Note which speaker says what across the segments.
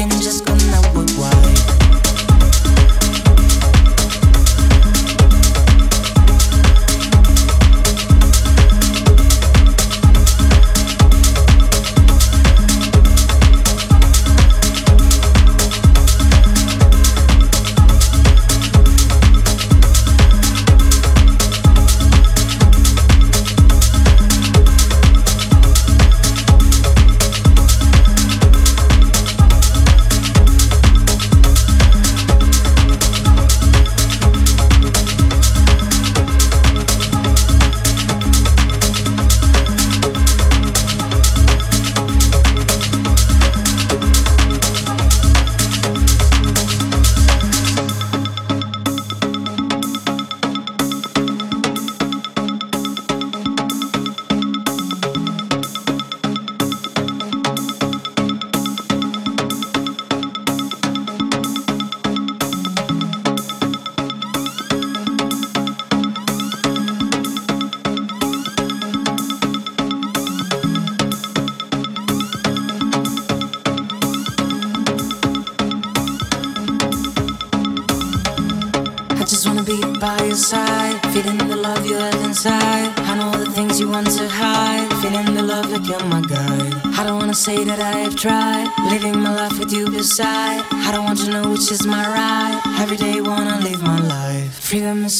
Speaker 1: can just go.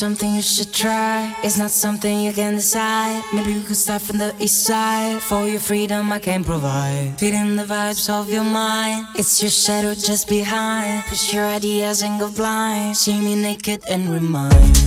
Speaker 1: Something you should try. It's not something you can decide. Maybe we could start from the east side. For your freedom, I can provide. Feeling the vibes of your mind. It's your shadow just behind. Push your ideas and go blind. See me naked and remind.